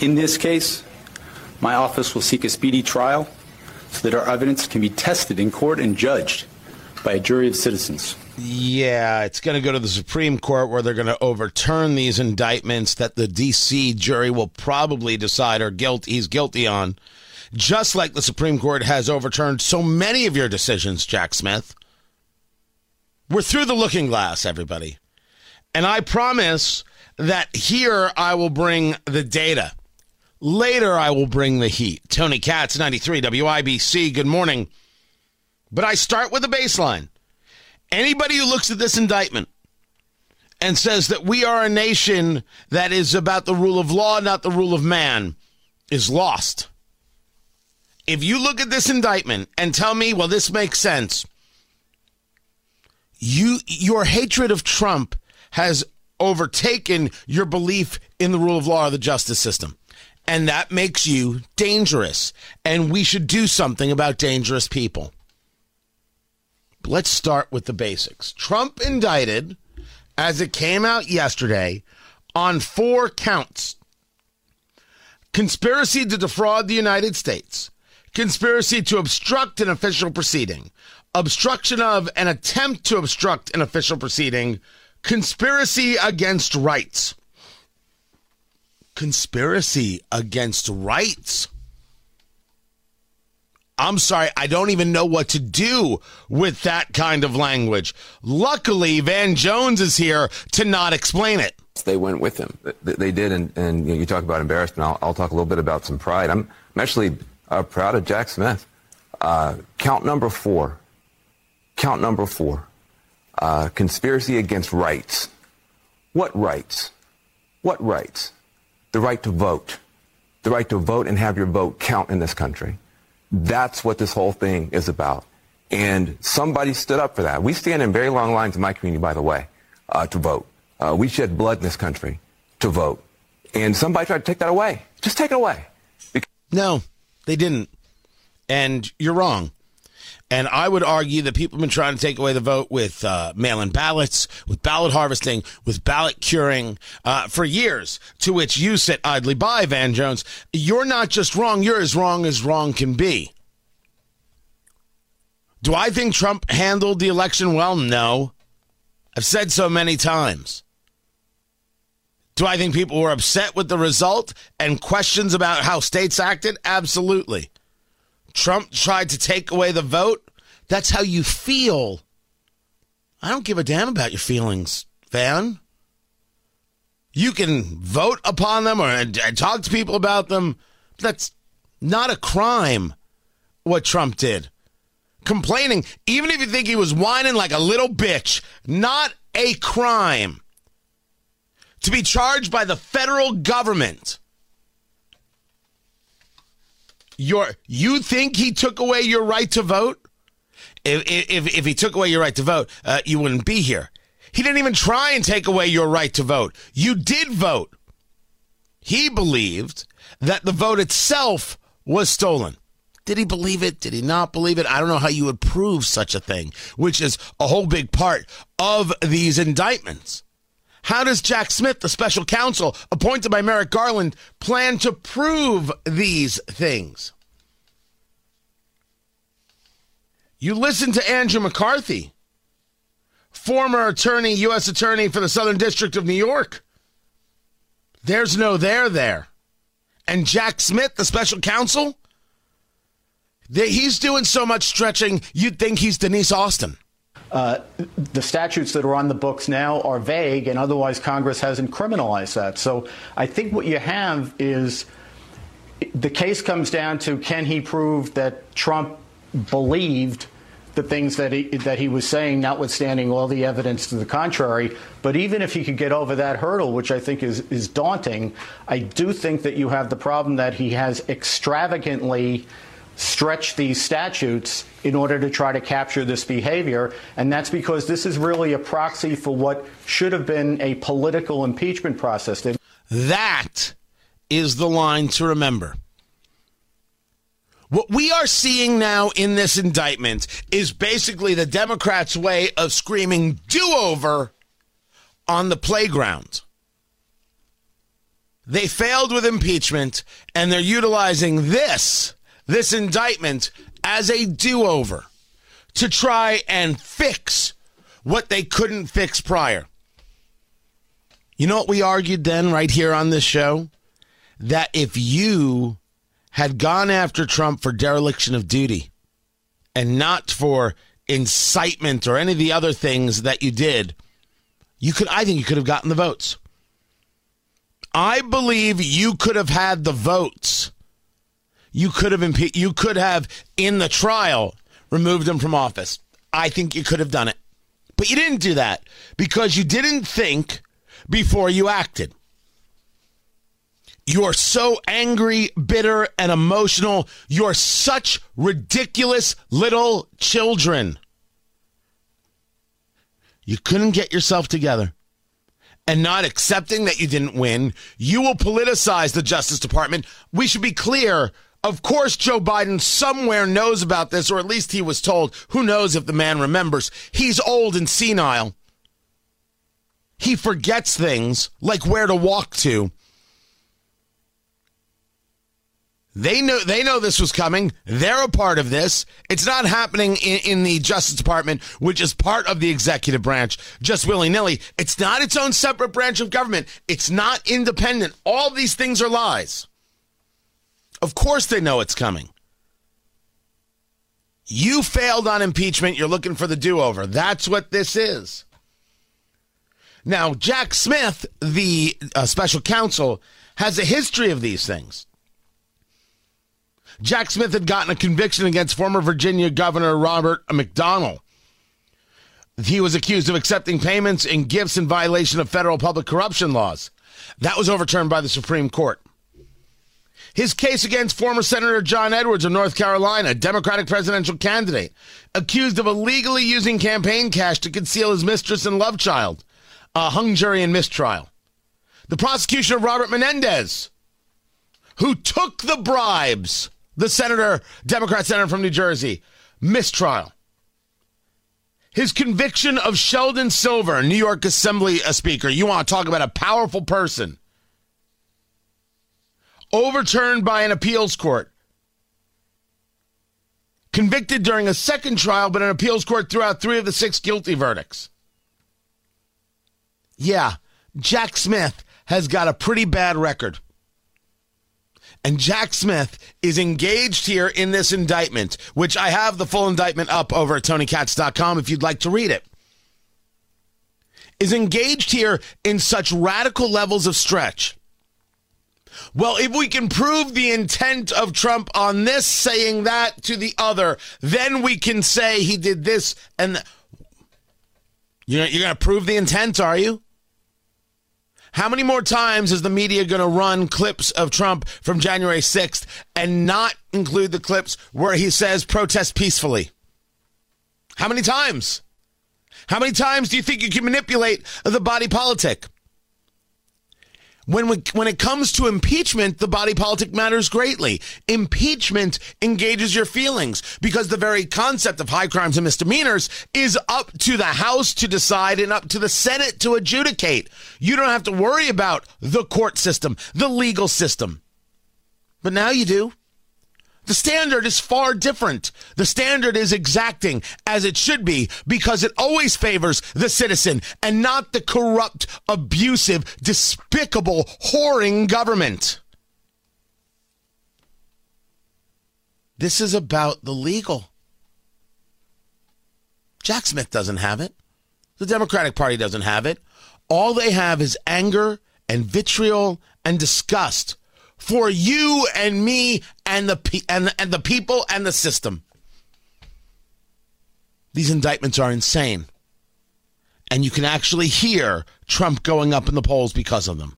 In this case, my office will seek a speedy trial so that our evidence can be tested in court and judged by a jury of citizens. Yeah, it's going to go to the Supreme Court where they're going to overturn these indictments that the D.C. jury will probably decide are guilt he's guilty on. Just like the Supreme Court has overturned so many of your decisions, Jack Smith. We're through the looking glass, everybody. And I promise that here I will bring the data. Later I will bring the heat. Tony Katz, 93 WIBC. Good morning. But I start with the baseline. Anybody who looks at this indictment and says that we are a nation that is about the rule of law, not the rule of man, is lost. If you look at this indictment and tell me, well, this makes sense, you your hatred of Trump has overtaken your belief in the rule of law or the justice system. And that makes you dangerous. And we should do something about dangerous people. Let's start with the basics. Trump indicted, as it came out yesterday, on four counts conspiracy to defraud the United States, conspiracy to obstruct an official proceeding, obstruction of an attempt to obstruct an official proceeding, conspiracy against rights. Conspiracy against rights. I'm sorry, I don't even know what to do with that kind of language. Luckily, Van Jones is here to not explain it. They went with him. They did, and, and you, talk about embarrassment. I'll, I'll, talk a little bit about some pride. I'm, I'm actually uh, proud of Jack Smith. Uh, count number four. Count number four. Uh, conspiracy against rights. What rights? What rights? The right to vote. The right to vote and have your vote count in this country. That's what this whole thing is about. And somebody stood up for that. We stand in very long lines in my community, by the way, uh, to vote. Uh, we shed blood in this country to vote. And somebody tried to take that away. Just take it away. Because- no, they didn't. And you're wrong. And I would argue that people have been trying to take away the vote with uh, mail in ballots, with ballot harvesting, with ballot curing uh, for years, to which you sit idly by, Van Jones. You're not just wrong, you're as wrong as wrong can be. Do I think Trump handled the election well? No. I've said so many times. Do I think people were upset with the result and questions about how states acted? Absolutely. Trump tried to take away the vote. That's how you feel. I don't give a damn about your feelings, Van. You can vote upon them or talk to people about them. That's not a crime, what Trump did. Complaining, even if you think he was whining like a little bitch, not a crime. To be charged by the federal government your you think he took away your right to vote? If if, if he took away your right to vote, uh, you wouldn't be here. He didn't even try and take away your right to vote. You did vote. He believed that the vote itself was stolen. Did he believe it? Did he not believe it? I don't know how you would prove such a thing, which is a whole big part of these indictments. How does Jack Smith, the special counsel appointed by Merrick Garland, plan to prove these things? You listen to Andrew McCarthy, former attorney, U.S. attorney for the Southern District of New York. There's no there there. And Jack Smith, the special counsel, he's doing so much stretching, you'd think he's Denise Austin. Uh, the statutes that are on the books now are vague, and otherwise Congress hasn't criminalized that. So I think what you have is the case comes down to can he prove that Trump believed the things that he that he was saying, notwithstanding all the evidence to the contrary. But even if he could get over that hurdle, which I think is is daunting, I do think that you have the problem that he has extravagantly stretch these statutes in order to try to capture this behavior. And that's because this is really a proxy for what should have been a political impeachment process. That is the line to remember. What we are seeing now in this indictment is basically the Democrats' way of screaming do over on the playground. They failed with impeachment, and they're utilizing this, this indictment, as a do over to try and fix what they couldn't fix prior. You know what we argued then, right here on this show? That if you had gone after Trump for dereliction of duty and not for incitement or any of the other things that you did, you could I think you could have gotten the votes. I believe you could have had the votes. You could have impe- you could have in the trial removed him from office. I think you could have done it. But you didn't do that because you didn't think before you acted. You're so angry, bitter, and emotional. You're such ridiculous little children. You couldn't get yourself together and not accepting that you didn't win. You will politicize the Justice Department. We should be clear. Of course, Joe Biden somewhere knows about this, or at least he was told. Who knows if the man remembers? He's old and senile. He forgets things like where to walk to. They know they know this was coming. They're a part of this. It's not happening in, in the Justice Department, which is part of the executive branch, just willy nilly. It's not its own separate branch of government. It's not independent. All these things are lies. Of course, they know it's coming. You failed on impeachment. You're looking for the do over. That's what this is. Now, Jack Smith, the uh, special counsel, has a history of these things. Jack Smith had gotten a conviction against former Virginia Governor Robert McDonnell. He was accused of accepting payments and gifts in violation of federal public corruption laws. That was overturned by the Supreme Court. His case against former Senator John Edwards of North Carolina, Democratic presidential candidate, accused of illegally using campaign cash to conceal his mistress and love child, a hung jury in mistrial. The prosecution of Robert Menendez, who took the bribes the senator, Democrat senator from New Jersey, mistrial. His conviction of Sheldon Silver, New York Assembly uh, Speaker. You want to talk about a powerful person. Overturned by an appeals court. Convicted during a second trial, but an appeals court threw out three of the six guilty verdicts. Yeah, Jack Smith has got a pretty bad record. And Jack Smith is engaged here in this indictment, which I have the full indictment up over at TonyKatz.com if you'd like to read it. Is engaged here in such radical levels of stretch. Well, if we can prove the intent of Trump on this, saying that to the other, then we can say he did this and. Th- you're, you're going to prove the intent, are you? How many more times is the media going to run clips of Trump from January 6th and not include the clips where he says protest peacefully? How many times? How many times do you think you can manipulate the body politic? When, we, when it comes to impeachment, the body politic matters greatly. Impeachment engages your feelings because the very concept of high crimes and misdemeanors is up to the House to decide and up to the Senate to adjudicate. You don't have to worry about the court system, the legal system. But now you do. The standard is far different. The standard is exacting, as it should be, because it always favors the citizen and not the corrupt, abusive, despicable, whoring government. This is about the legal. Jack Smith doesn't have it. The Democratic Party doesn't have it. All they have is anger and vitriol and disgust for you and me and the and, and the people and the system. These indictments are insane. And you can actually hear Trump going up in the polls because of them.